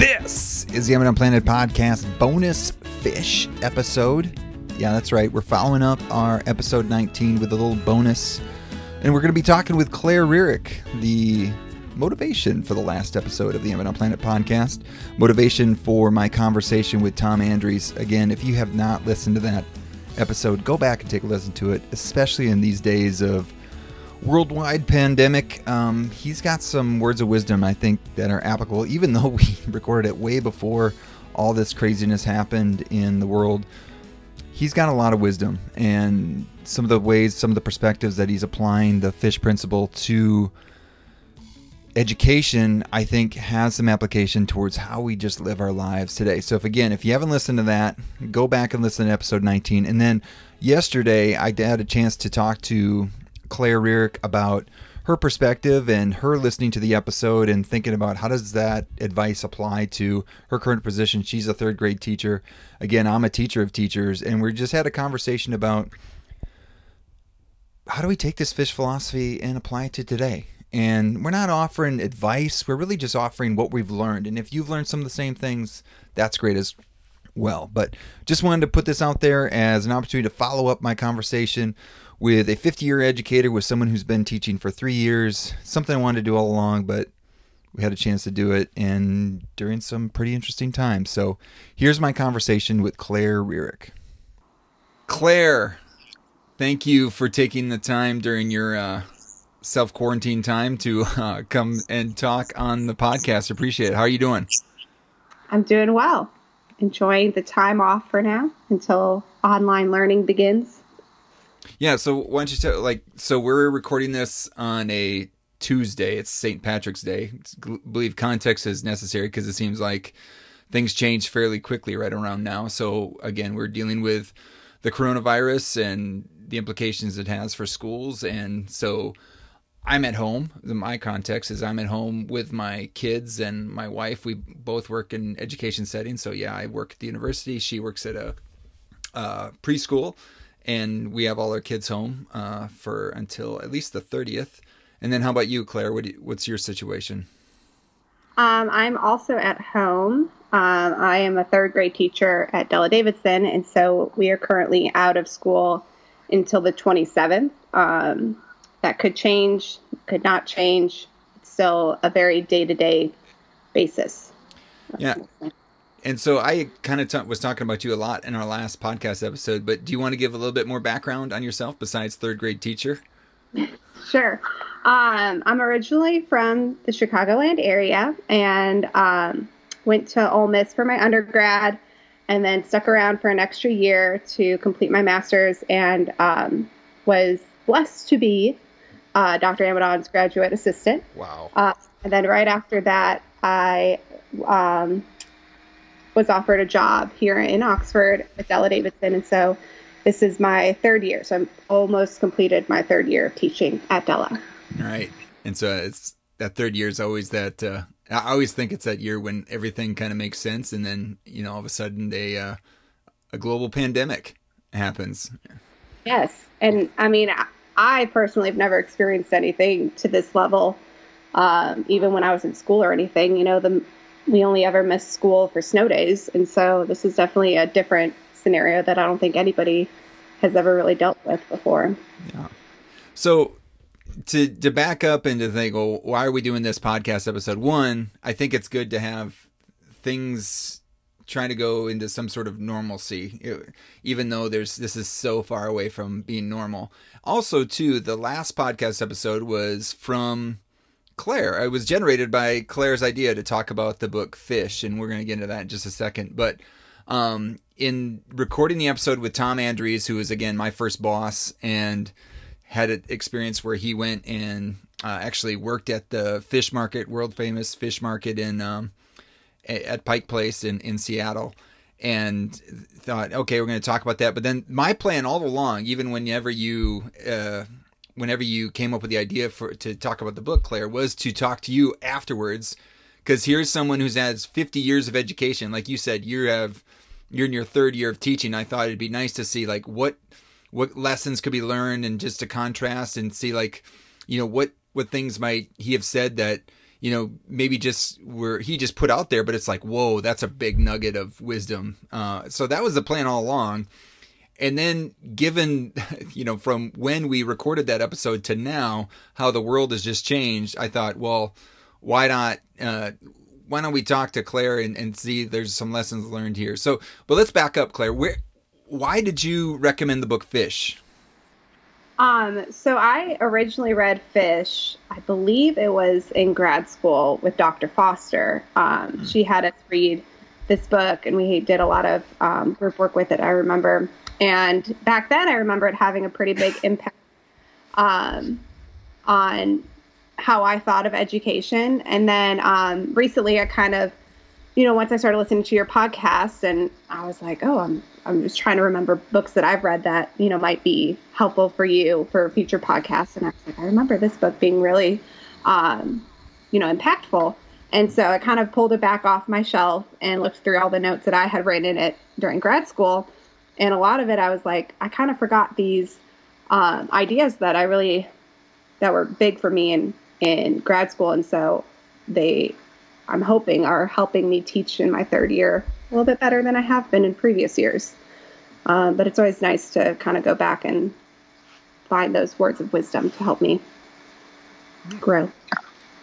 This is the Eminent Planet Podcast bonus fish episode. Yeah, that's right. We're following up our episode 19 with a little bonus. And we're going to be talking with Claire Rearick, the motivation for the last episode of the Eminent Planet podcast. Motivation for my conversation with Tom Andrews. Again, if you have not listened to that episode, go back and take a listen to it, especially in these days of worldwide pandemic. Um, he's got some words of wisdom, I think, that are applicable, even though we recorded it way before all this craziness happened in the world. He's got a lot of wisdom and some of the ways, some of the perspectives that he's applying the fish principle to education, I think, has some application towards how we just live our lives today. So, if again, if you haven't listened to that, go back and listen to episode 19. And then yesterday, I had a chance to talk to Claire Rearick about her perspective and her listening to the episode and thinking about how does that advice apply to her current position. She's a third grade teacher. Again, I'm a teacher of teachers, and we just had a conversation about how do we take this fish philosophy and apply it to today. And we're not offering advice, we're really just offering what we've learned. And if you've learned some of the same things, that's great as well. But just wanted to put this out there as an opportunity to follow up my conversation with a 50 year educator, with someone who's been teaching for three years. Something I wanted to do all along, but we had a chance to do it and during some pretty interesting times. So here's my conversation with Claire Rearick. Claire, thank you for taking the time during your uh, self quarantine time to uh, come and talk on the podcast. Appreciate it. How are you doing? I'm doing well. Enjoying the time off for now until online learning begins. Yeah. So why don't you tell like so we're recording this on a Tuesday. It's St. Patrick's Day. I believe context is necessary because it seems like things change fairly quickly right around now. So again, we're dealing with the coronavirus and the implications it has for schools, and so I'm at home. My context is I'm at home with my kids and my wife. We both work in education settings. So yeah, I work at the university. She works at a uh, preschool, and we have all our kids home uh, for until at least the 30th. And then how about you, Claire? What you, what's your situation? Um, I'm also at home. Um, I am a third grade teacher at Della Davidson, and so we are currently out of school until the 27th. Um, that could change, could not change. It's still a very day to day basis. Yeah. And so I kind of t- was talking about you a lot in our last podcast episode, but do you want to give a little bit more background on yourself besides third grade teacher? sure. Um, I'm originally from the Chicagoland area and um, went to Ole Miss for my undergrad and then stuck around for an extra year to complete my master's and um, was blessed to be uh, Dr. Amadon's graduate assistant. Wow. Uh, and then right after that, I um, was offered a job here in Oxford with Della Davidson. And so this is my third year. So I'm almost completed my third year of teaching at Della. Right. And so it's that third year is always that. Uh, I always think it's that year when everything kind of makes sense, and then you know all of a sudden a uh, a global pandemic happens. Yes, and I mean I personally have never experienced anything to this level, um, even when I was in school or anything. You know, the we only ever missed school for snow days, and so this is definitely a different scenario that I don't think anybody has ever really dealt with before. Yeah. So to to back up and to think, well, why are we doing this podcast episode? One, I think it's good to have things trying to go into some sort of normalcy, even though there's this is so far away from being normal. Also, too, the last podcast episode was from Claire. It was generated by Claire's idea to talk about the book Fish, and we're going to get into that in just a second. But um, in recording the episode with Tom Andrews, who was again my first boss and had an experience where he went and uh, actually worked at the fish market, world famous fish market in um, at Pike Place in in Seattle, and thought, okay, we're going to talk about that. But then my plan all along, even whenever you uh, whenever you came up with the idea for to talk about the book, Claire, was to talk to you afterwards. Because here's someone who's has 50 years of education. Like you said, you have you're in your third year of teaching. I thought it'd be nice to see like what what lessons could be learned and just to contrast and see like you know what what things might he have said that you know, maybe just where he just put out there, but it's like, whoa, that's a big nugget of wisdom. Uh, so that was the plan all along. And then, given, you know, from when we recorded that episode to now, how the world has just changed, I thought, well, why not, uh, why don't we talk to Claire and, and see there's some lessons learned here. So, but let's back up, Claire. Where, why did you recommend the book Fish? Um, so I originally read Fish. I believe it was in grad school with Dr. Foster. Um, mm. She had us read this book, and we did a lot of um, group work with it. I remember, and back then I remember it having a pretty big impact um, on how I thought of education. And then um, recently, I kind of, you know, once I started listening to your podcast, and I was like, oh, I'm I'm just trying to remember books that I've read that you know might be helpful for you for future podcasts. And I was like, I remember this book being really, um, you know, impactful. And so I kind of pulled it back off my shelf and looked through all the notes that I had written in it during grad school. And a lot of it, I was like, I kind of forgot these um, ideas that I really that were big for me in in grad school. And so they, I'm hoping, are helping me teach in my third year a little bit better than I have been in previous years. Um, but it's always nice to kind of go back and find those words of wisdom to help me grow.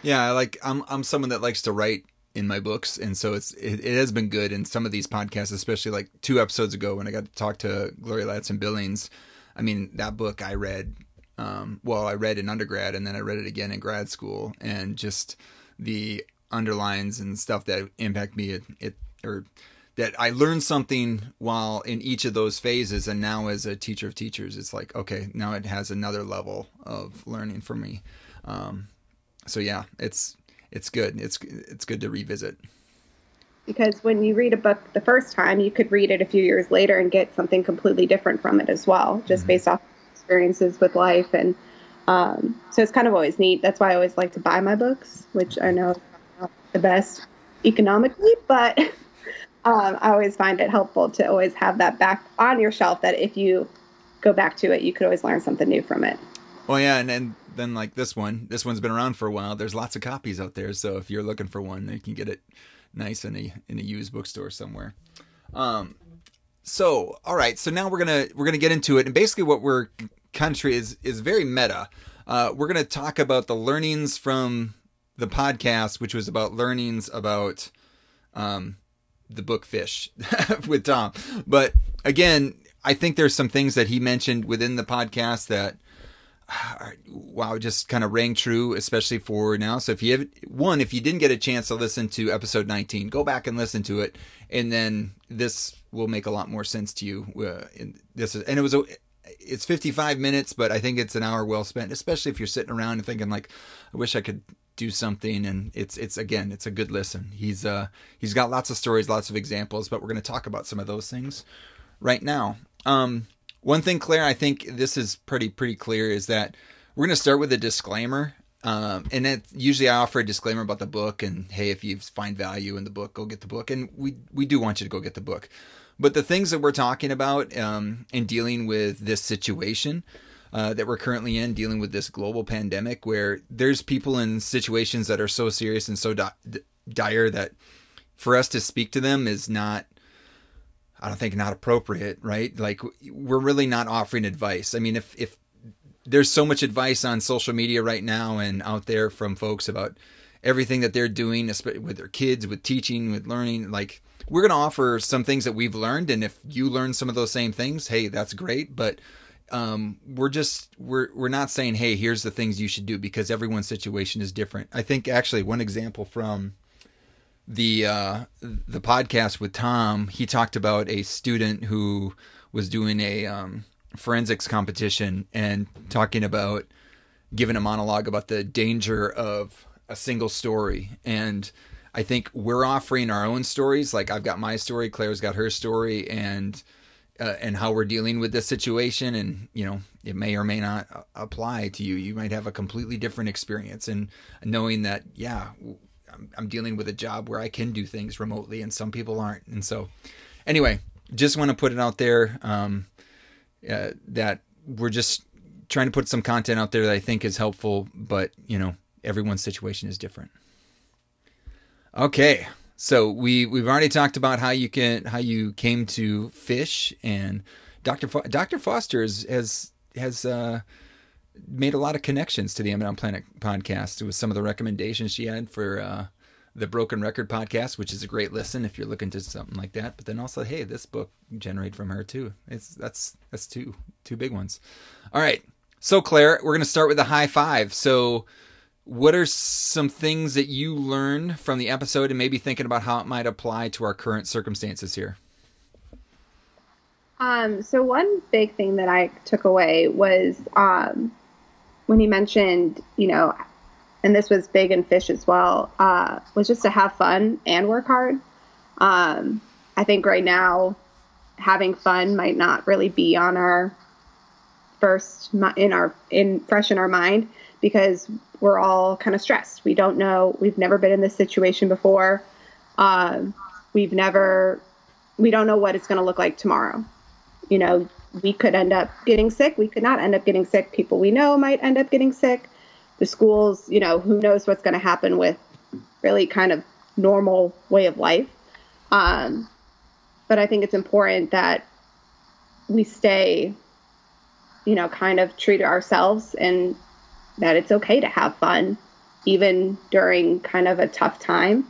Yeah, like I'm I'm someone that likes to write in my books, and so it's it, it, has been good in some of these podcasts, especially like two episodes ago when I got to talk to Gloria Ladson Billings. I mean, that book I read, um, well, I read in undergrad, and then I read it again in grad school, and just the underlines and stuff that impact me, it, it or that I learned something while in each of those phases, and now as a teacher of teachers, it's like okay, now it has another level of learning for me. Um, so yeah, it's it's good. It's it's good to revisit. Because when you read a book the first time, you could read it a few years later and get something completely different from it as well, just mm-hmm. based off experiences with life. And um, so it's kind of always neat. That's why I always like to buy my books, which I know is not the best economically, but um, I always find it helpful to always have that back on your shelf that if you go back to it, you could always learn something new from it. Oh yeah, and, and then like this one, this one's been around for a while. There's lots of copies out there, so if you're looking for one, you can get it nice in a in a used bookstore somewhere. Um, so all right, so now we're gonna we're gonna get into it, and basically what we're country is is very meta. Uh, we're gonna talk about the learnings from the podcast, which was about learnings about um, the book Fish with Tom. But again, I think there's some things that he mentioned within the podcast that wow just kind of rang true especially for now. So if you have one if you didn't get a chance to listen to episode 19 go back and listen to it and then this will make a lot more sense to you uh, this is and it was a it's 55 minutes but i think it's an hour well spent especially if you're sitting around and thinking like i wish i could do something and it's it's again it's a good listen. He's uh he's got lots of stories lots of examples but we're going to talk about some of those things right now. Um one thing claire i think this is pretty pretty clear is that we're going to start with a disclaimer um and it usually i offer a disclaimer about the book and hey if you find value in the book go get the book and we we do want you to go get the book. But the things that we're talking about um in dealing with this situation uh, that we're currently in, dealing with this global pandemic, where there's people in situations that are so serious and so di- dire that for us to speak to them is not, I don't think, not appropriate, right? Like we're really not offering advice. I mean, if if there's so much advice on social media right now and out there from folks about everything that they're doing especially with their kids, with teaching, with learning, like we're going to offer some things that we've learned and if you learn some of those same things hey that's great but um, we're just we're we're not saying hey here's the things you should do because everyone's situation is different. I think actually one example from the uh, the podcast with Tom, he talked about a student who was doing a um, forensics competition and talking about giving a monologue about the danger of a single story. And I think we're offering our own stories. Like I've got my story, Claire's got her story, and uh, and how we're dealing with this situation. And you know it may or may not apply to you. You might have a completely different experience. And knowing that yeah I'm, dealing with a job where i can do things remotely and some people aren't. And so anyway just want to put it out there um, uh, that we're just trying to put some content out there that i think is helpful but you know everyone's situation is different. Okay, so we we've already talked about how you can how you came to fish, and Doctor Fo- Doctor Foster has has, has uh, made a lot of connections to the Eminent Planet podcast with some of the recommendations she had for uh, the Broken Record podcast, which is a great listen if you're looking to something like that. But then also, hey, this book generated from her too. It's that's that's two two big ones. All right, so Claire, we're gonna start with a high five. So, what are some things that you learned from the episode, and maybe thinking about how it might apply to our current circumstances here? Um, so one big thing that I took away was um, when he mentioned, you know, and this was big in fish as well, uh, was just to have fun and work hard. Um, I think right now, having fun might not really be on our first in our in fresh in our mind because we're all kind of stressed. We don't know. We've never been in this situation before. Um, we've never. We don't know what it's going to look like tomorrow. You know, we could end up getting sick. We could not end up getting sick. People we know might end up getting sick. The schools, you know, who knows what's going to happen with really kind of normal way of life. Um, but I think it's important that we stay, you know, kind of true to ourselves and that it's okay to have fun, even during kind of a tough time.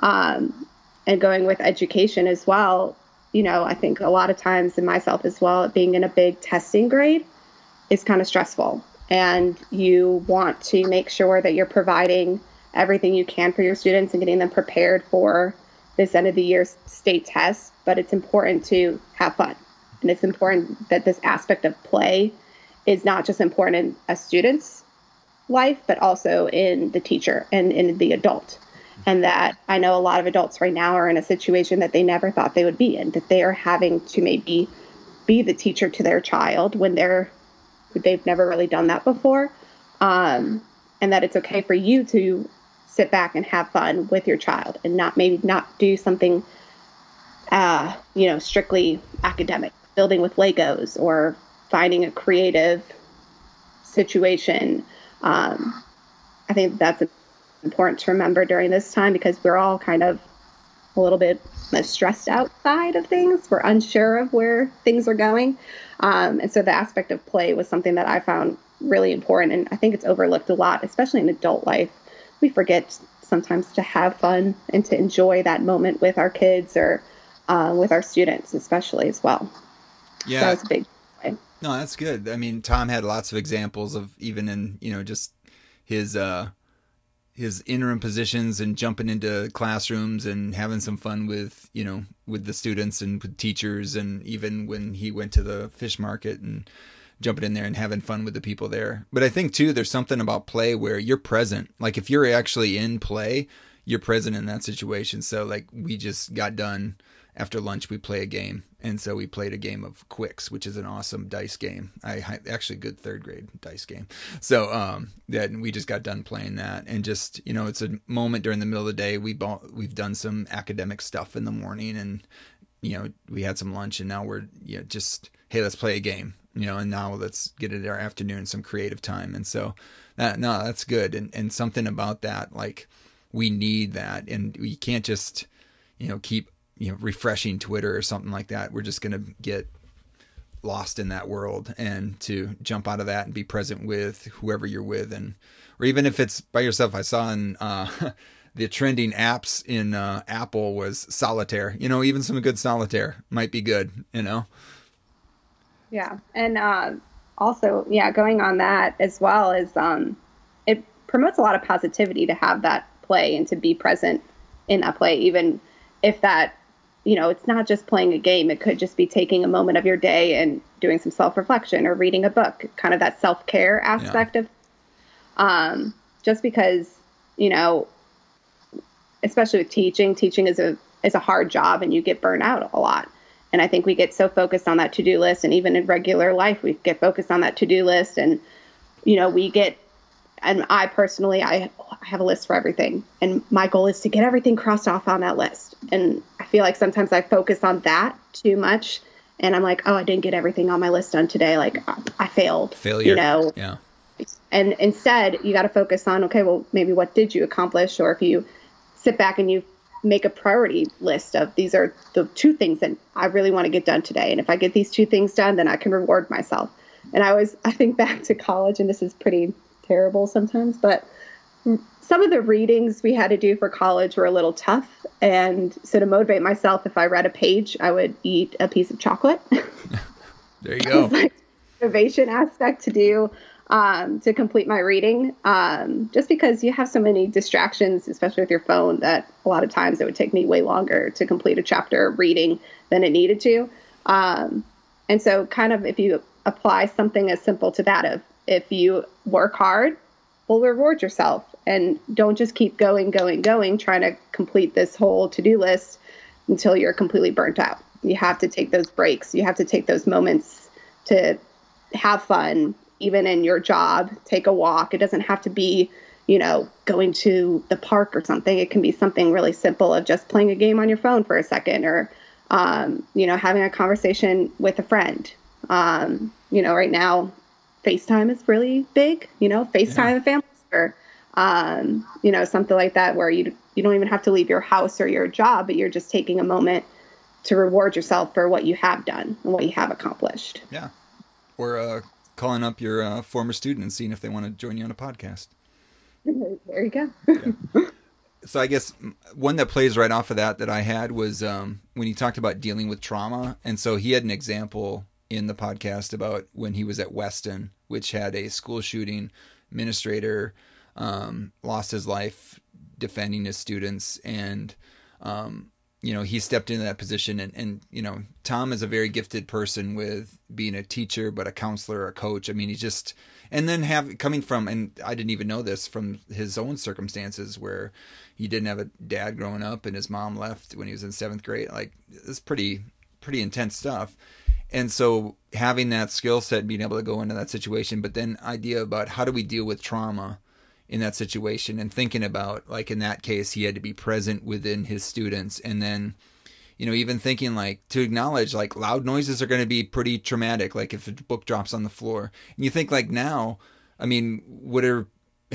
Um, and going with education as well, you know, I think a lot of times in myself as well, being in a big testing grade is kind of stressful. And you want to make sure that you're providing everything you can for your students and getting them prepared for this end of the year state test. But it's important to have fun. And it's important that this aspect of play is not just important in a student's life, but also in the teacher and in the adult and that I know a lot of adults right now are in a situation that they never thought they would be in, that they are having to maybe be the teacher to their child when they're they've never really done that before, um, and that it's okay for you to sit back and have fun with your child and not maybe not do something, uh, you know, strictly academic, building with Legos or finding a creative situation. Um, I think that's important to remember during this time because we're all kind of a little bit stressed outside of things. We're unsure of where things are going. Um, and so the aspect of play was something that I found really important. And I think it's overlooked a lot, especially in adult life. We forget sometimes to have fun and to enjoy that moment with our kids or uh, with our students, especially as well. Yeah. So that was a big play. No, that's good. I mean, Tom had lots of examples of even in, you know, just his, uh, his interim positions and jumping into classrooms and having some fun with you know with the students and with teachers and even when he went to the fish market and jumping in there and having fun with the people there. But i think too there's something about play where you're present. Like if you're actually in play you're present in that situation. So like we just got done after lunch we play a game. And so we played a game of Qwixx which is an awesome dice game. I actually good third grade dice game. So um that we just got done playing that. And just you know it's a moment during the middle of the day. We bought we've done some academic stuff in the morning and you know we had some lunch and now we're you know just hey let's play a game you know and now let's get into our afternoon some creative time. And so that no that's good. And and something about that like we need that. And we can't just you know keep you know refreshing Twitter or something like that. We're just going to get lost in that world and to jump out of that and be present with whoever you're with and or even if it's by yourself. I saw in uh, the trending apps in uh, Apple was solitaire. You know, even some good solitaire might be good. You know. Yeah, and uh, also, yeah, going on that as well is um, it promotes a lot of positivity to have that play and to be present in that play, even if that you know, it's not just playing a game. It could just be taking a moment of your day and doing some self reflection or reading a book, kind of that self care aspect yeah. of, um, just because, you know, especially with teaching, teaching is a, is a hard job and you get burnt out a lot. And I think we get so focused on that to do list. And even in regular life, we get focused on that to do list. And, you know, we get and I personally, I, have a list for everything, and my goal is to get everything crossed off on that list. And feel like sometimes I focus on that too much, and I'm like, oh, I didn't get everything on my list done today. Like I failed. Failure. You know. Yeah. And instead, you got to focus on okay, well, maybe what did you accomplish, or if you sit back and you make a priority list of these are the two things that I really want to get done today. And if I get these two things done, then I can reward myself. And I was, I think back to college, and this is pretty terrible sometimes, but some of the readings we had to do for college were a little tough. And so to motivate myself, if I read a page, I would eat a piece of chocolate. there you go. like motivation aspect to do um, to complete my reading. Um, just because you have so many distractions, especially with your phone, that a lot of times it would take me way longer to complete a chapter reading than it needed to. Um, and so, kind of, if you apply something as simple to that, of if you work hard, will reward yourself and don't just keep going, going, going, trying to complete this whole to do list until you're completely burnt out. You have to take those breaks. You have to take those moments to have fun, even in your job. Take a walk. It doesn't have to be, you know, going to the park or something. It can be something really simple of just playing a game on your phone for a second or, um, you know, having a conversation with a friend. Um, you know, right now, FaceTime is really big, you know, FaceTime yeah. and family um, you know, something like that where you you don't even have to leave your house or your job, but you're just taking a moment to reward yourself for what you have done and what you have accomplished. Yeah, or uh, calling up your uh, former student and seeing if they want to join you on a podcast. There you go. yeah. So I guess one that plays right off of that that I had was um, when he talked about dealing with trauma, and so he had an example in the podcast about when he was at Weston, which had a school shooting administrator um, lost his life defending his students. And um, you know he stepped into that position. And, and you know tom is a very gifted person with being a teacher but a counselor a coach. I mean he just and then have coming from and i didn't even know this from his own circumstances where he didn't have a dad growing up and his mom left when he was in seventh grade. Like it's pretty pretty intense stuff. And so having that skill set being able to go into that situation but then idea about how do we deal with trauma in that situation and thinking about like in that case he had to be present within his students and then you know even thinking like to acknowledge like loud noises are going to be pretty traumatic like if a book drops on the floor and you think like now i mean what are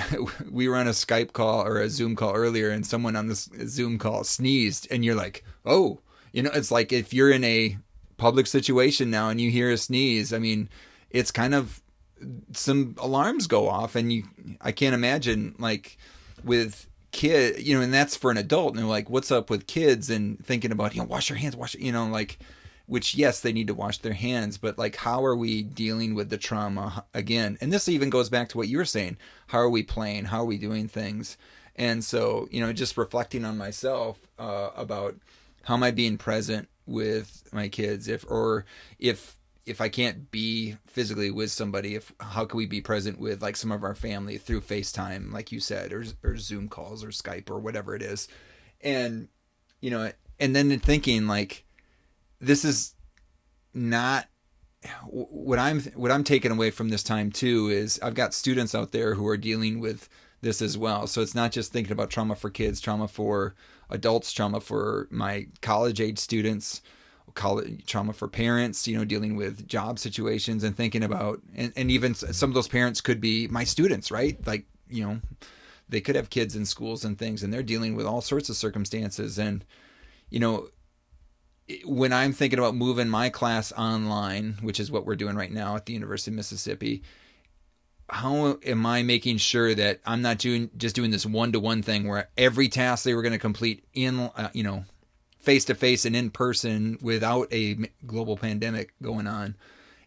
we were on a Skype call or a Zoom call earlier, and someone on this Zoom call sneezed, and you're like, "Oh, you know." It's like if you're in a public situation now and you hear a sneeze, I mean, it's kind of some alarms go off and you I can't imagine like with kid, you know, and that's for an adult and like what's up with kids and thinking about, you know, wash your hands, wash, you know, like which yes, they need to wash their hands, but like how are we dealing with the trauma again? And this even goes back to what you were saying. How are we playing? How are we doing things? And so, you know, just reflecting on myself uh, about how am I being present with my kids if or if if I can't be physically with somebody, if how can we be present with like some of our family through FaceTime, like you said, or or Zoom calls or Skype or whatever it is, and you know, and then thinking like this is not what I'm what I'm taking away from this time too is I've got students out there who are dealing with this as well. So it's not just thinking about trauma for kids, trauma for adults, trauma for my college age students, college trauma for parents, you know, dealing with job situations and thinking about, and, and even some of those parents could be my students, right? Like, you know, they could have kids in schools and things and they're dealing with all sorts of circumstances. And, you know, when I'm thinking about moving my class online, which is what we're doing right now at the University of Mississippi, how am I making sure that I'm not doing just doing this one to one thing where every task they were going to complete in uh, you know face to face and in person without a global pandemic going on?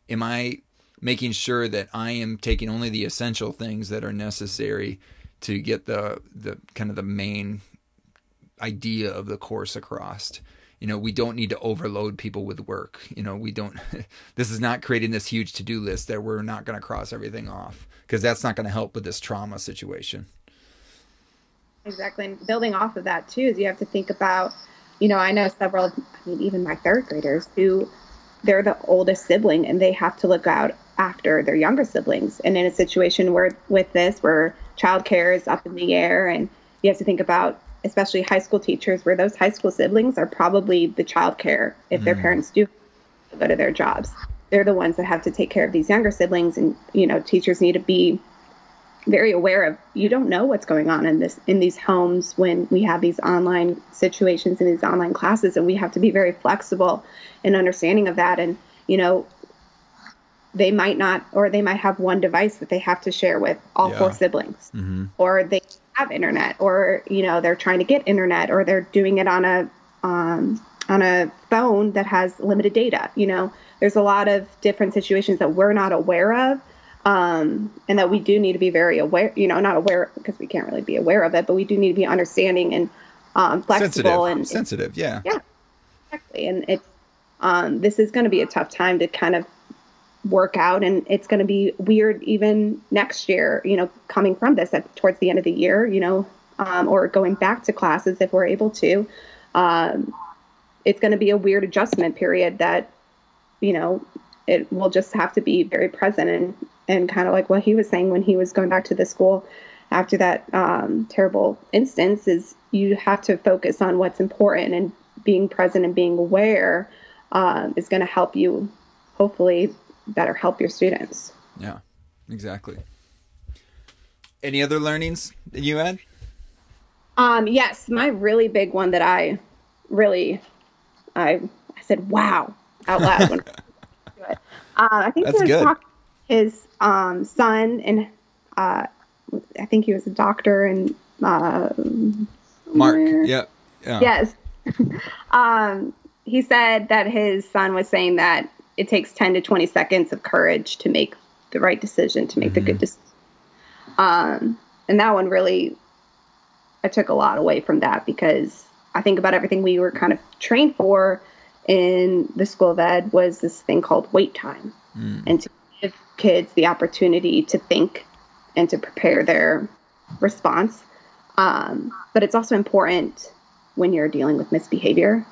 Am I making sure that I am taking only the essential things that are necessary to get the the kind of the main idea of the course across? you know we don't need to overload people with work you know we don't this is not creating this huge to-do list that we're not going to cross everything off because that's not going to help with this trauma situation. Exactly. And building off of that too is you have to think about, you know, I know several, I mean, even my third graders who they're the oldest sibling and they have to look out after their younger siblings. And in a situation where with this, where childcare is up in the air and you have to think about especially high school teachers where those high school siblings are probably the childcare if mm. their parents do go to their jobs they're the ones that have to take care of these younger siblings and you know teachers need to be very aware of you don't know what's going on in this in these homes when we have these online situations and these online classes and we have to be very flexible and understanding of that and you know they might not or they might have one device that they have to share with all Yeah. four siblings Mm-hmm. or they have internet or you know they're trying to get internet or they're doing it on a um, on a phone that has limited data you know there's a lot of different situations that we're not aware of um, and that we do need to be very aware you know not aware because we can't really be aware of it but we do need to be understanding and um, flexible Sensitive. and Sensitive. Yeah. yeah exactly and it's um, this is going to be a tough time to kind of work out and it's going to be weird even next year you know coming from this at towards the end of the year you know um, or going back to classes if we're able to um, it's going to be a weird adjustment period that you know it will just have to be very present and and kind of like what he was saying when he was going back to the school after that um, terrible instance is you have to focus on what's important and being present and being aware um, is going to help you hopefully better help your students Yeah. Exactly. Any other learnings that you had? Um, yes, my really big one that I really, I, I said, wow, out loud. when I. Uh, I think That's he was good. talking his um, son, and uh, I think he was a doctor, and uh, Mark. somewhere. Yeah. Yeah. Yes. um, he said that his son was saying that it takes 10 to 20 seconds of courage to make the right decision, to make the good decision. Um, and that one really, I took a lot away from that because I think about everything we were kind of trained for in the School of Ed was this thing called wait time. And to give kids the opportunity to think and to prepare their response. Um, but it's also important when you're dealing with misbehavior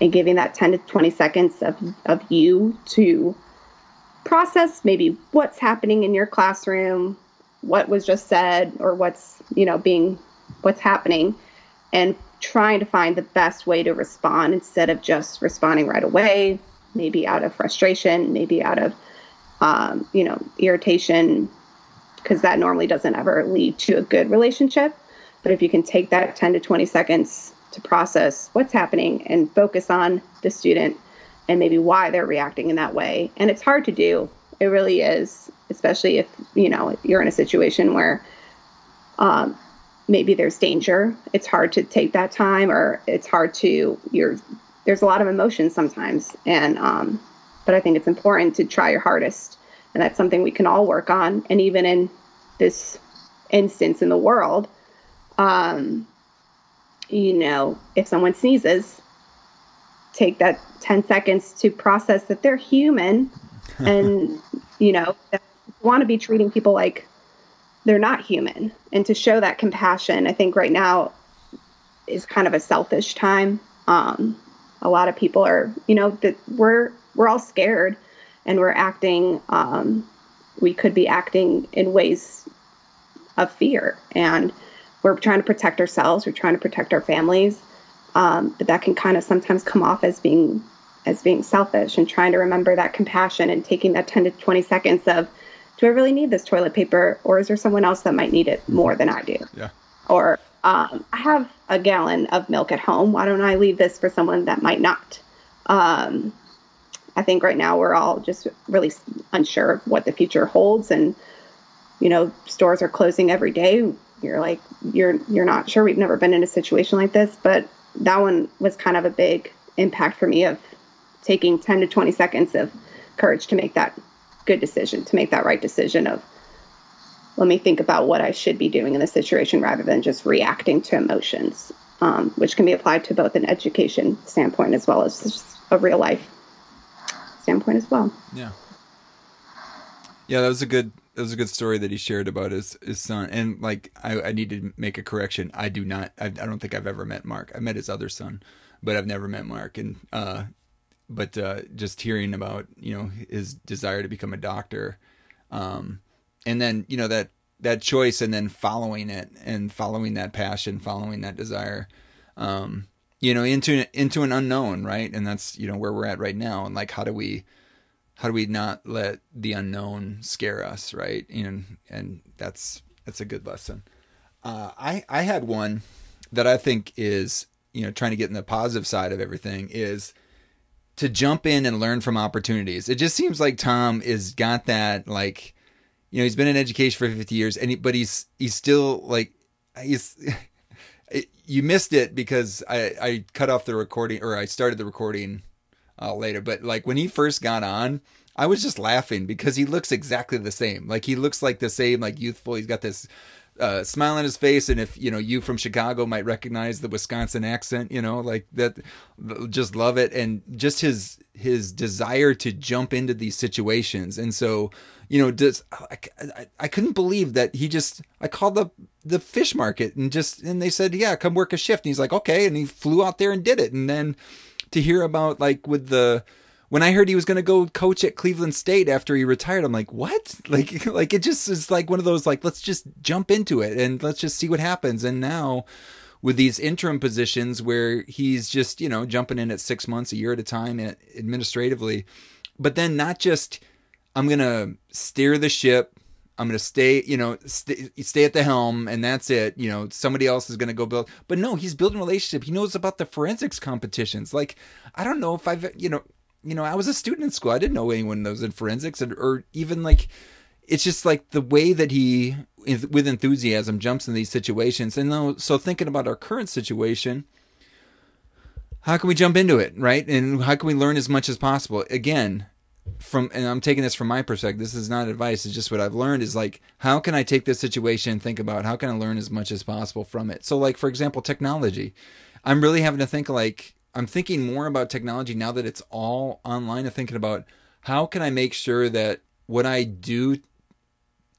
and giving that 10 to 20 seconds of, of you to process maybe what's happening in your classroom, what was just said, or what's, you know, being what's happening, and trying to find the best way to respond instead of just responding right away, maybe out of frustration, maybe out of, um, you know, irritation, because that normally doesn't ever lead to a good relationship. But if you can take that 10 to 20 seconds to process what's happening and focus on the student and maybe why they're reacting in that way. And it's hard to do. It really is, especially if, you know, you're in a situation where um, maybe there's danger. It's hard to take that time or it's hard to you're there's a lot of emotions sometimes and um, but I think it's important to try your hardest and that's something we can all work on and even in this instance in the world um, you know, if someone sneezes, take that 10 seconds to process that they're human and, you know, want to be treating people like they're not human and to show that compassion. I think right now is kind of a selfish time. Um, a lot of people are, you know, that we're, we're all scared and we're acting, um, we could be acting in ways of fear. And we're trying to protect ourselves we're trying to protect our families um, but that can kind of sometimes come off as being as being selfish and trying to remember that compassion and taking that 10 to 20 seconds of do i really need this toilet paper or is there someone else that might need it more than i do? Yeah. or um, i have a gallon of milk at home. Why don't i leave this for someone that might not? Um, i think right now we're all just really unsure of what the future holds. And you know stores are closing every day. You're like you're you're not sure. We've never been in a situation like this but that one was kind of a big impact for me of taking 10 to 20 seconds of courage to make that good decision to make that right decision of let me think about what i should be doing in this situation rather than just reacting to emotions um, which can be applied to both an education standpoint as well as a real life standpoint as well Yeah. Yeah, that was a good that was a good story that he shared about his his son. And like I, I need to make a correction. I do not I, I don't think I've ever met Mark. I met his other son, but I've never met Mark. And uh but uh just hearing about, you know, his desire to become a doctor, um and then, you know, that that choice and then following it and following that passion, following that desire. Um you know, into into an unknown, right? And that's, you know, where we're at right now. And like how do we how do we not let the unknown scare us right and and that's That's a good lesson. Uh, I I had one that I think is you know trying to get in the positive side of everything is to jump in and learn from opportunities. It just seems like Tom is got that like you know he's been in education for 50 years and he, but he's he's still like he's you missed it because I I cut off the recording or I started the recording uh, later. But like when he first got on I was just laughing because he looks exactly the same. Like he looks like the same like youthful. He's got this uh, smile on his face, and if you know you from Chicago might recognize the Wisconsin accent, you know, like that, just love it, and just his his desire to jump into these situations, and so you know, does I, I, I couldn't believe that he just I called the the fish market and just and they said yeah come work a shift, and he's like okay, and he flew out there and did it, and then to hear about like with the when I heard he was going to go coach at Cleveland State after he retired, I'm like, what? Like, like it just is like one of those like let's just jump into it and let's just see what happens. And now with these interim positions where he's just you know jumping in at six months, a year at a time, administratively, but then not just I'm to steer the ship. I'm to stay, you know, stay, stay at the helm and that's it. You know, somebody else is to go build. But no, he's building relationship. He knows about the forensics competitions. Like, I don't know if I've, you know, you know, I was a student in school. I didn't know anyone that was in forensics, or, or even like, it's just like the way that he, with enthusiasm, jumps in these situations. And so, thinking about our current situation, how can we jump into it, right? And how can we learn as much as possible? Again, from and I'm taking this from my perspective. This is not advice. It's just what I've learned. Is like, how can I take this situation and think about how can I learn as much as possible from it? So, like for example, technology. I'm really having to think like I'm thinking more about technology now that it's all online. I'm thinking about how can I make sure that what I do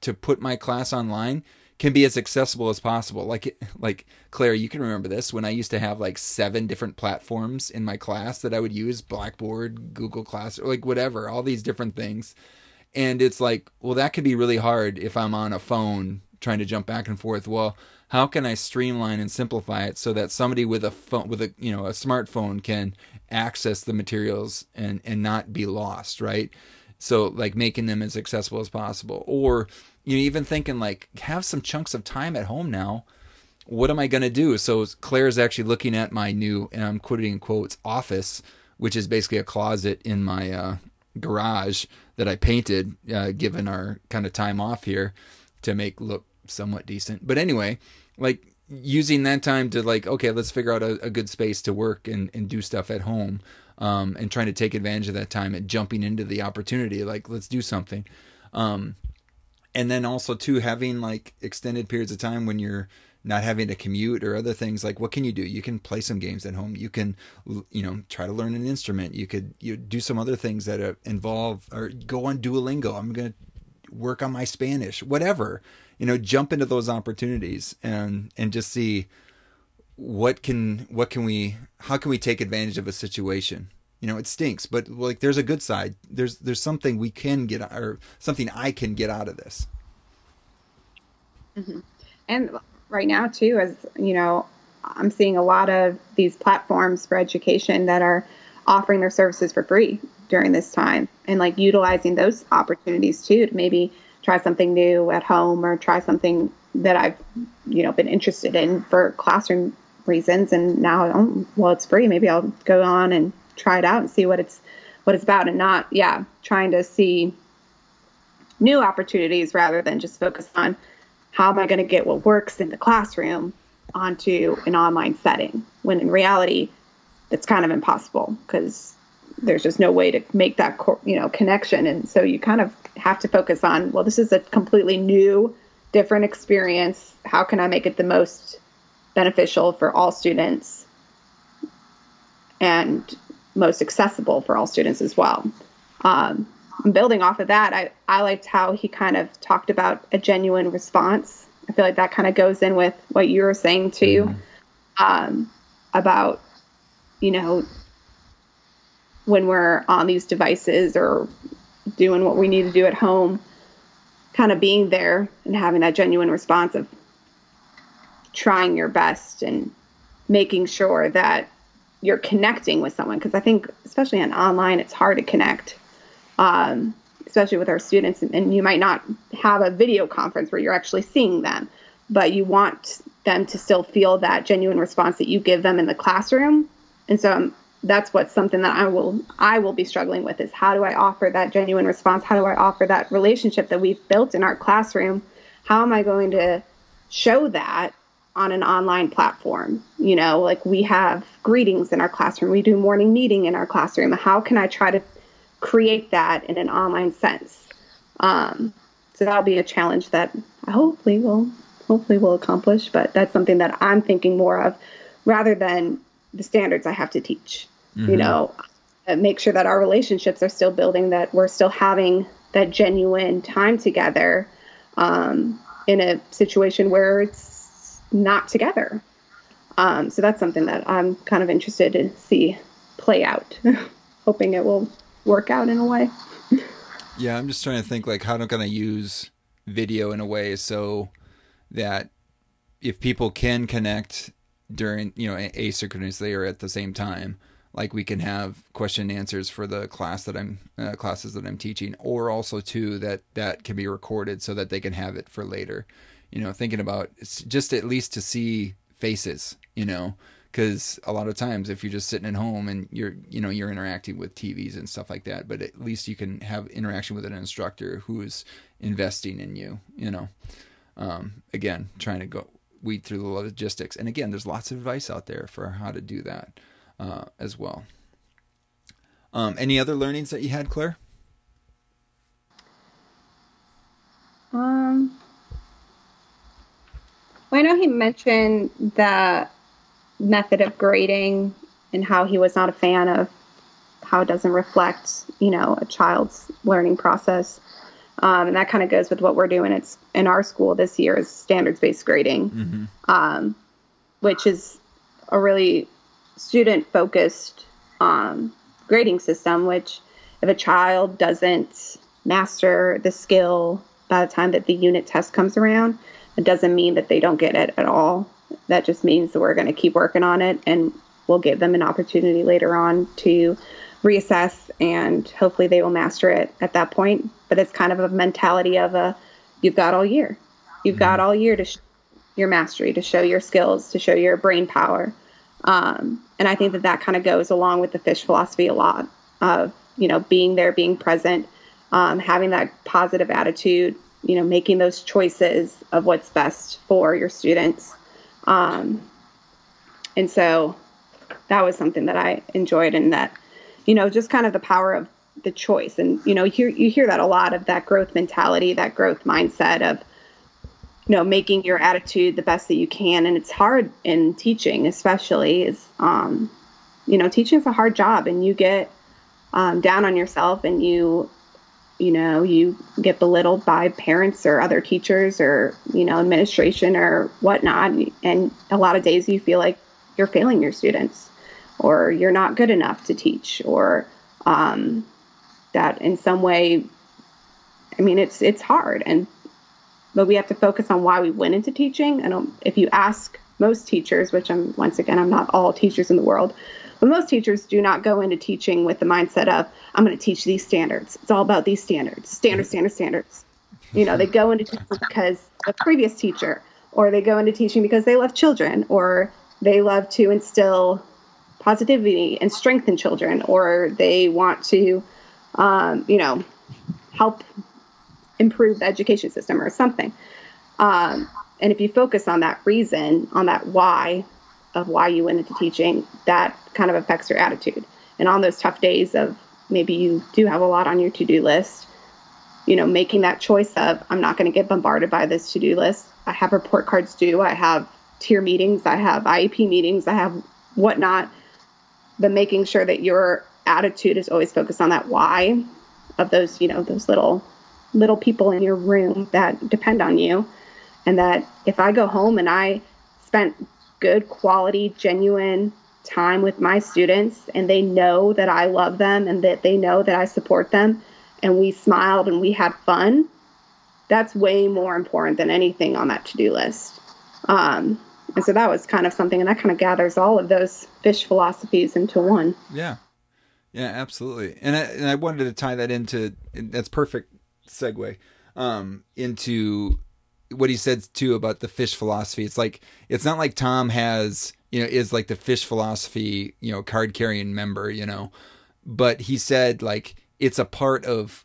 to put my class online can be as accessible as possible. Like like Claire, you can remember this when I used to have like seven different platforms in my class that I would use Blackboard, Google Class, or like whatever, all these different things. And it's like, well, that could be really hard if I'm on a phone trying to jump back and forth. Well, how can I streamline and simplify it so that somebody with a phone with a you know a smartphone can access the materials and and not be lost, right? So like making them as accessible as possible, or you know, even thinking like have some chunks of time at home now. What am I going to do? So Claire's actually looking at my new, and I'm quoting in quotes, office, which is basically a closet in my uh, garage that I painted, uh, given our kind of time off here, to make look somewhat decent. But anyway, like using that time to like, okay, let's figure out a, a good space to work and, and do stuff at home. Um, and trying to take advantage of that time and jumping into the opportunity, like let's do something. Um, and then also too having like extended periods of time when you're not having to commute or other things like what can you do? You can play some games at home. You can you know try to learn an instrument. You could you do some other things that uh, involve or go on duolingo. I'm going to work on my spanish whatever. You know jump into those opportunities and and just see what can what can we how can we take advantage of a situation you know it stinks but like there's a good side there's there's something we can get or something i can get out of this mm-hmm. and right now too as you know i'm seeing a lot of these platforms for education that are offering their services for free during this time and like utilizing those opportunities too to maybe try something new at home or try something that I've, you know, been interested in for classroom reasons. And now, oh, well, it's free. Maybe I'll go on and try it out and see what it's what it's about, and not, yeah, trying to see new opportunities rather than just focus on how am I going to get what works in the classroom onto an online setting. When in reality, it's kind of impossible because there's just no way to make that you know connection and so you kind of have to focus on well this is a completely new different experience how can i make it the most beneficial for all students and most accessible for all students as well um, building off of that I, I liked how he kind of talked about a genuine response i feel like that kind of goes in with what you were saying too mm-hmm. um, about you know when we're on these devices or doing what we need to do at home, kind of being there and having that genuine response of trying your best and making sure that you're connecting with someone. Because I think, especially on online, it's hard to connect. Um, especially with our students, and you might not have a video conference where you're actually seeing them, but you want them to still feel that genuine response that you give them in the classroom. And so um, that's what's something that I will I will be struggling with is how do I offer that genuine response? How do I offer that relationship that we've built in our classroom? How am I going to show that on an online platform? You know, like we have greetings in our classroom, we do morning meeting in our classroom. How can I try to create that in an online sense? Um, so that'll be a challenge that I hopefully will hopefully will accomplish, but that's something that I'm thinking more of rather than the standards I have to teach mm-hmm. you know, make sure that our relationships are still building, that we're still having that genuine time together um, in a situation where it's not together. Um, so that's something that I'm kind of interested to see play out, hoping it will work out in a way. yeah, I'm just trying to think like how am I going to use video in a way so that if people can connect during you know asynchronously or at the same time like we can have question and answers for the class that I'm uh, classes that I'm teaching, or also too that that can be recorded so that they can have it for later. You know, thinking about just at least to see faces. You know, because a lot of times if you're just sitting at home and you're you know you're interacting with TVs and stuff like that, but at least you can have interaction with an instructor who is investing in you. You know, um, again, trying to go weed through the logistics, and again, there's lots of advice out there for how to do that uh, as well. Um, any other learnings that you had, Claire? Um, well, I know he mentioned the method of grading and how he was not a fan of how it doesn't reflect, you know, a child's learning process. Um, and that kind of goes with what we're doing. It's in our school this year is standards based grading, mm-hmm. um, which is a really student focused um, grading system, which if a child doesn't master the skill by the time that the unit test comes around, it doesn't mean that they don't get it at all. That just means that we're going to keep working on it and we'll give them an opportunity later on to reassess and hopefully they will master it at that point. But it's kind of a mentality of a you've got all year. You've got mm-hmm. all year to sh- your mastery, to show your skills, to show your brain power. Um, and I think that that kind of goes along with the fish philosophy a lot of, you know, being there, being present, um, having that positive attitude, you know, making those choices of what's best for your students. Um, and so that was something that I enjoyed and that, you know, just kind of the power of the choice. And, you know, you you hear that a lot of that growth mentality, that growth mindset of, you know making your attitude the best that you can and it's hard in teaching especially is um you know teaching is a hard job and you get um, down on yourself and you you know you get belittled by parents or other teachers or you know administration or whatnot and a lot of days you feel like you're failing your students or you're not good enough to teach or um, that in some way i mean it's it's hard and but we have to focus on why we went into teaching. And if you ask most teachers, which I'm once again, I'm not all teachers in the world, but most teachers do not go into teaching with the mindset of, I'm going to teach these standards. It's all about these standards, standards, standards, standards. You know, they go into teaching because a previous teacher, or they go into teaching because they love children, or they love to instill positivity and strength in children, or they want to, um, you know, help improve the education system or something. Um, and if you focus on that reason, on that why of why you went into teaching, that kind of affects your attitude. And on those tough days of maybe you do have a lot on your to do list, you know, making that choice of I'm not going to get bombarded by this to do list. I have report cards due, I have tier meetings, I have IEP meetings, I have whatnot. But making sure that your attitude is always focused on that why of those, you know, those little little people in your room that depend on you. And that if I go home and I spent good quality, genuine time with my students and they know that I love them and that they know that I support them and we smiled and we had fun, that's way more important than anything on that to do list. Um, and so that was kind of something, and that kind of gathers all of those fish philosophies into one. Yeah. Yeah, absolutely. And I, and I wanted to tie that into that's perfect segue um, into what he said too about the fish philosophy. It's like it's not like Tom has you know is like the fish philosophy you know card carrying member you know, but he said like it's a part of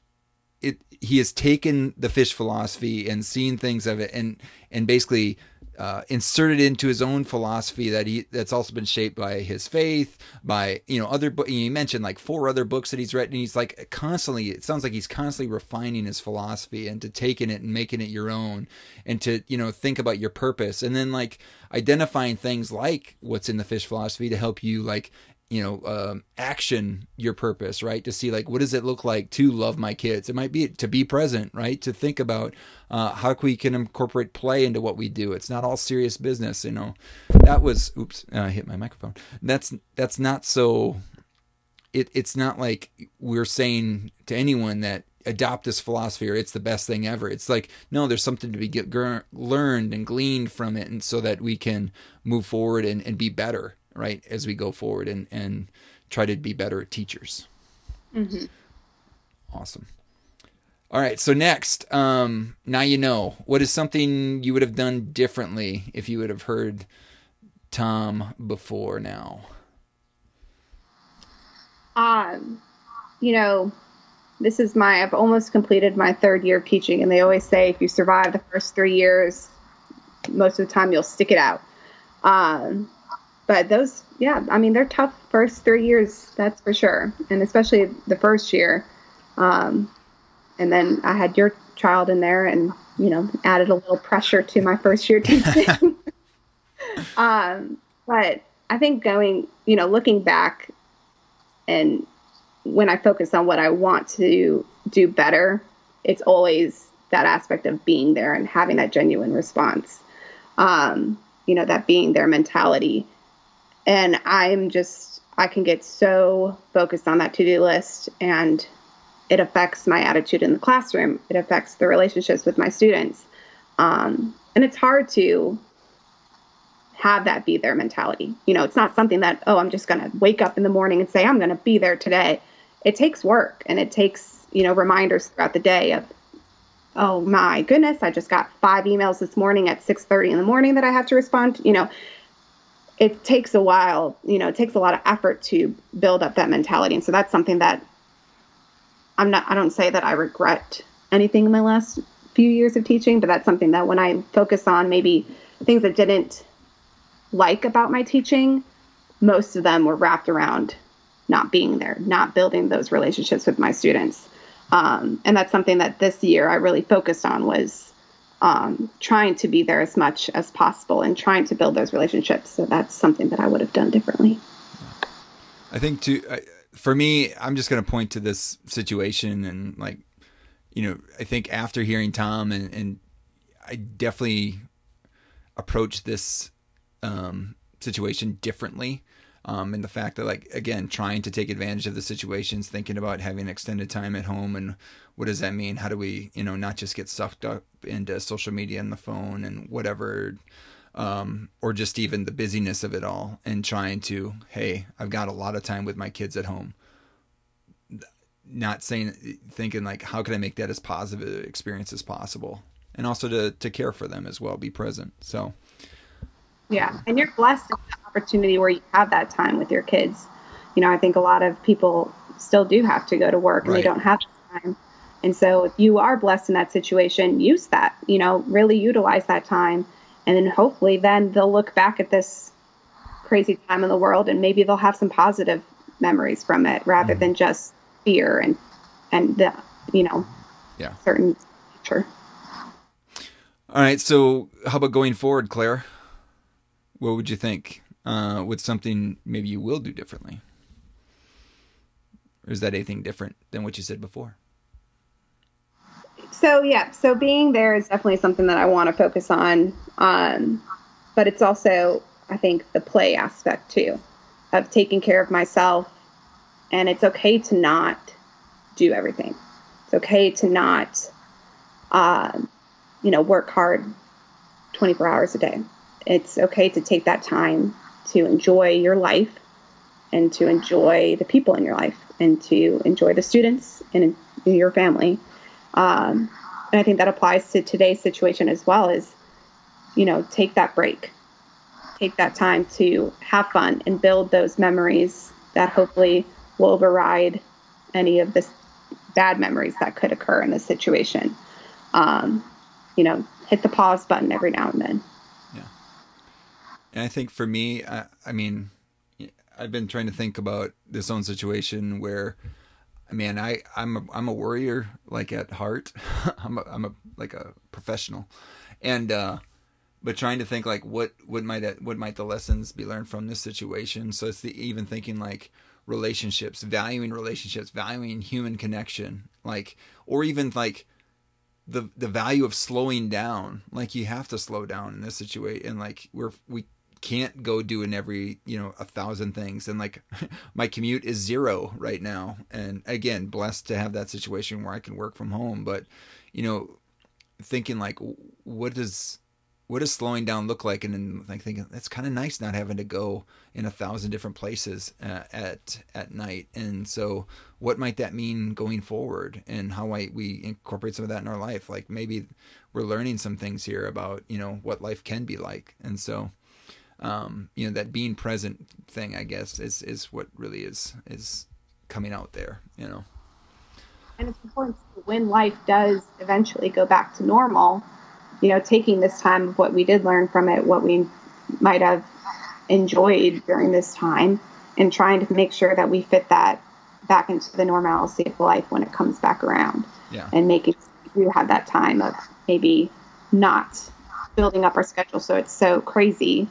it. He has taken the fish philosophy and seen things of it and and basically uh, inserted into his own philosophy that he that's also been shaped by his faith, by you know other. But you mentioned like four other books that he's written. He's like constantly. It sounds like he's constantly refining his philosophy and to taking it and making it your own, and to you know think about your purpose, and then like identifying things like what's in the fish philosophy to help you like you know um, action your purpose right? To see like what does it look like to love my kids? It might be to be present right? To think about uh, how we can incorporate play into what we do. It's not all serious business you know. That was oops i hit my microphone. That's that's not so it, it's not like we're saying to anyone that adopt this philosophy or it's the best thing ever. It's like no, there's something to be get, learned and gleaned from it, and so that we can move forward and, and be better right as we go forward and and try to be better teachers. Mm-hmm. awesome. All right so next um now you know what is something you would have done differently if you would have heard tom before now? Um you know this is my i've almost completed my third year of teaching and they always say if you survive the first three years most of the time you'll stick it out. Um, but those, yeah, I mean, they're tough first three years, that's for sure, and especially the first year. Um, and then I had your child in there, and you know, added a little pressure to my first year teaching. um, but I think going, you know, looking back, and when I focus on what I want to do better, it's always that aspect of being there and having that genuine response. Um, you know, that being there mentality and I'm just I can get so focused on that to-do list and it affects my attitude in the classroom. It affects the relationships with my students. Um, and it's hard to have that be their mentality. You know, it's not something that, oh, I'm just going to wake up in the morning and say, I'm going to be there today. It takes work and it takes, you know, reminders throughout the day of, oh my goodness, I just got five emails this morning at 6.30 in the morning that I have to respond to. You know, it takes a while, you know, it takes a lot of effort to build up that mentality. And so that's something that I'm not, I don't say that I regret anything in my last few years of teaching, but that's something that when I focus on maybe things that didn't like about my teaching, most of them were wrapped around not being there, not building those relationships with my students. Um, and that's something that this year I really focused on was um, trying to be there as much as possible and trying to build those relationships. So that's something that I would have done differently. I think to for me, I'm just going to point to this situation and like, you know, I think after hearing Tom and, and I definitely approach this um, situation differently um, and the fact that like again trying to take advantage of the situations thinking about having extended time at home and what does that mean? How do we you know not just get sucked up into social media and the phone and whatever um, or just even the busyness of it all and trying to hey i've got a lot of time with my kids at home. Not saying thinking like how can i make that as positive experience as possible? And also to to care for them as well be present. So yeah and you're blessed opportunity where you have that time with your kids. You know, I think a lot of people still do have to go to work and right. they don't have time. And so if you are blessed in that situation, use that, you know, really utilize that time. And then hopefully then they'll look back at this crazy time in the world and maybe they'll have some positive memories from it rather mm-hmm. than just fear and, and the, you know, yeah, certain future. All right. So how about going forward, Claire? What would you think? Uh, with something maybe you will do differently? Or is that anything different than what you said before? So yeah, so being there is definitely something that I want to focus on. Um, but it's also, I think, the play aspect too, of taking care of myself. And it's okay to not do everything. It's okay to not, uh, you know, work hard 24 hours a day. It's okay to take that time to enjoy your life and to enjoy the people in your life and to enjoy the students and your family. Um, and I think that applies to today's situation as well is, you know, take that break, take that time to have fun and build those memories that hopefully will override any of the bad memories that could occur in this situation. Um, you know, hit the pause button every now and then. And I think for me, I, I mean, I've been trying to think about this own situation where, man, I I'm a, I'm a warrior like at heart. I'm a, I'm a like a professional, and uh, but trying to think like what what might what might the lessons be learned from this situation. So it's the, even thinking like relationships, valuing relationships, valuing human connection, like or even like the the value of slowing down. Like you have to slow down in this situation, and like we're we can't go doing every you know a thousand things. And like my commute is zero right now. And again blessed to have that situation where i can work from home. But you know thinking like what does what does slowing down look like? And then like thinking it's kind of nice not having to go in a thousand different places uh, at at night. And so what might that mean going forward? And how might we incorporate some of that in our life? Like maybe we're learning some things here about you know what life can be like. And so um, you know that being present thing i guess is is what really is is coming out there you know and it's important when life does eventually go back to normal you know taking this time of what we did learn from it what we might have enjoyed during this time and trying to make sure that we fit that back into the normalcy of life when it comes back around yeah. and making sure we have that time of maybe not building up our schedule so it's so crazy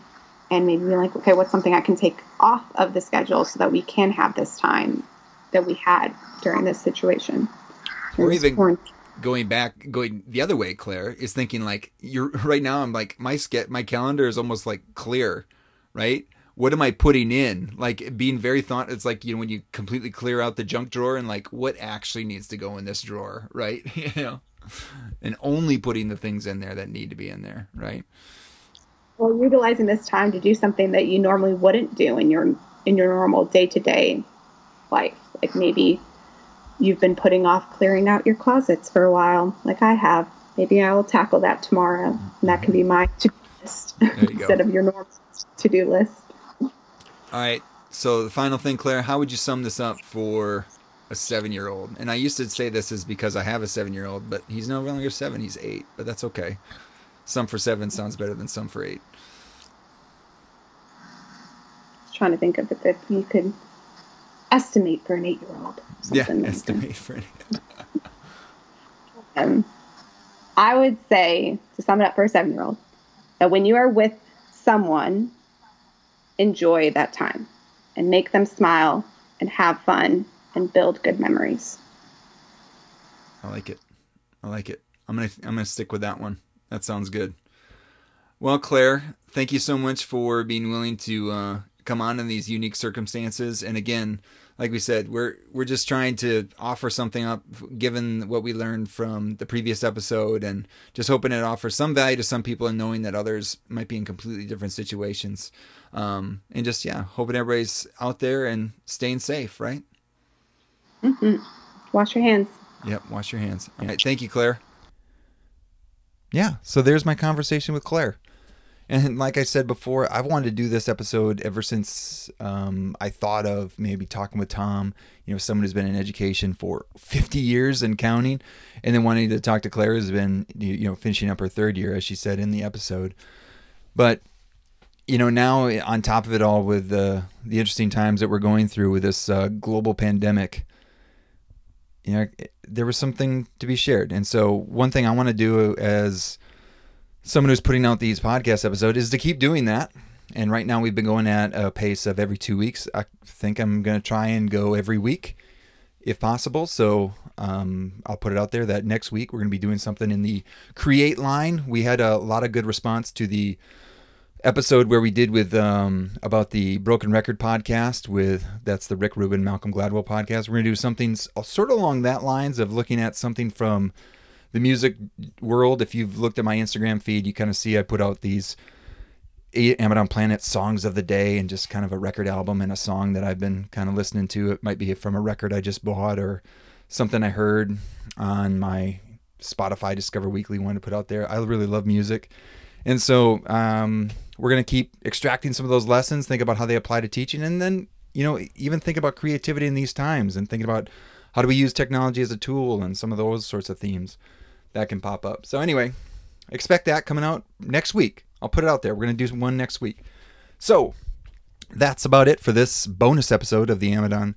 and maybe be like, okay, what's something I can take off of the schedule so that we can have this time that we had during this situation. Or even quarantine. going back, going the other way, Claire is thinking like you're right now. I'm like my ske- my calendar is almost like clear, right? What am I putting in? Like being very thought. It's like you know when you completely clear out the junk drawer and like what actually needs to go in this drawer, right? you know, and only putting the things in there that need to be in there, right? Well utilizing this time to do something that you normally wouldn't do in your in your normal day-to-day life. Like maybe you've been putting off clearing out your closets for a while like i have. Maybe i will tackle that tomorrow and that can be my to-do list instead go. of your normal to-do list. All right so the final thing claire how would you sum this up for a seven year old and i used to say this is because i have a seven year old but he's no longer seven he's eight but that's okay. Some for seven sounds better than some for eight trying to think of it that you could estimate for an eight year old. Yeah, estimate for an um, I would say, to sum it up for a seven year old, that when you are with someone, enjoy that time and make them smile and have fun and build good memories. I like it. I like it. I'm gonna I'm gonna stick with that one. That sounds good. Well, Claire, thank you so much for being willing to uh, come on in these unique circumstances. And again, like we said, we're we're just trying to offer something up, given what we learned from the previous episode, and just hoping it offers some value to some people, and knowing that others might be in completely different situations. Um, and just yeah, hoping everybody's out there and staying safe, right? Mm-hmm. Wash your hands. Yep, wash your hands. All right, thank you, Claire. Yeah, so there's my conversation with Claire. And like I said before, I've wanted to do this episode ever since um, I thought of maybe talking with Tom, you know, someone who's been in education for 50 years and counting, and then wanting to talk to Claire who's been, you know, finishing up her third year, as she said in the episode. But you know, now on top of it all, with the the interesting times that we're going through with this uh, global pandemic, you know, there was something to be shared. And so, one thing I want to do as someone who's putting out these podcast episodes is to keep doing that. And right now we've been going at a pace of every two weeks. I think I'm going to try and go every week if possible. So um, I'll put it out there that next week we're going to be doing something in the create line. We had a lot of good response to the episode where we did with um, about the broken record podcast with that's the rick rubin malcolm gladwell podcast we're going to do something sort of along that lines of looking at something from the music world, if you've looked at my Instagram feed, you kind of see I put out these Eminent Planet songs of the day and just kind of a record album and a song that I've been kind of listening to. It might be from a record I just bought or something I heard on my Spotify Discover Weekly one to put out there. I really love music. And so um, we're going to keep extracting some of those lessons, think about how they apply to teaching, and then, you know, even think about creativity in these times and thinking about how do we use technology as a tool and some of those sorts of themes that can pop up. So, anyway, expect that coming out next week. I'll put it out there. We're going to do one next week. So, that's about it for this bonus episode of the Eminent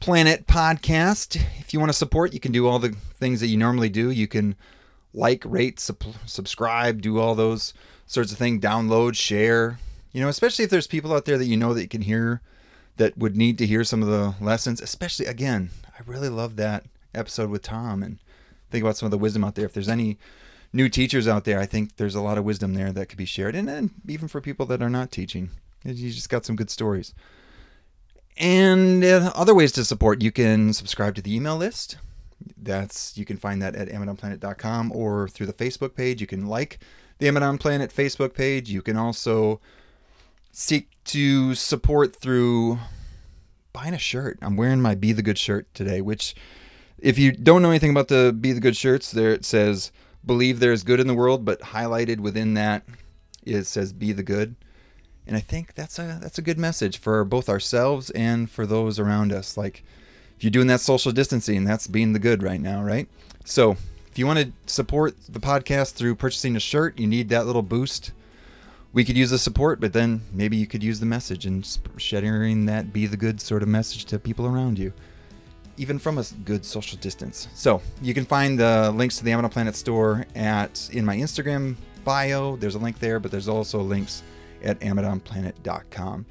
Planet podcast. If you want to support, you can do all the things that you normally do. You can like, rate, subscribe, do all those sorts of things, download, share. You know, especially if there's people out there that you know that you can hear that would need to hear some of the lessons, especially again, I really love that episode with Tom and think about some of the wisdom out there. If there's any new teachers out there, I think there's a lot of wisdom there that could be shared. And even for people that are not teaching, you just got some good stories. And uh, other ways to support, you can subscribe to the email list. That's you can find that at eminentplanet.com or through the Facebook page. You can like the Eminent Planet Facebook page. You can also seek to support through buying a shirt. I'm wearing my Be the Good shirt today, which if you don't know anything about the Be the Good shirts, there it says believe there is good in the world, but highlighted within that it says be the good. And I think that's a that's a good message for both ourselves and for those around us. Like if you're doing that social distancing, that's being the good right now, right? So if you want to support the podcast through purchasing a shirt, you need that little boost. We could use the support, but then maybe you could use the message and sharing that be the good sort of message to people around you, even from a good social distance. So you can find the links to the Eminent Planet store at in my Instagram bio. There's a link there, but there's also links at EminentPlanet.com.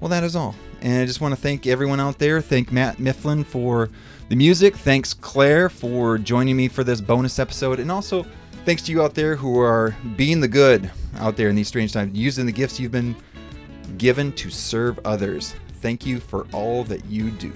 Well, that is all. And I just want to thank everyone out there. Thank Matt Mifflin for the music. Thanks, Claire, for joining me for this bonus episode. And also, thanks to you out there who are being the good out there in these strange times, using the gifts you've been given to serve others. Thank you for all that you do.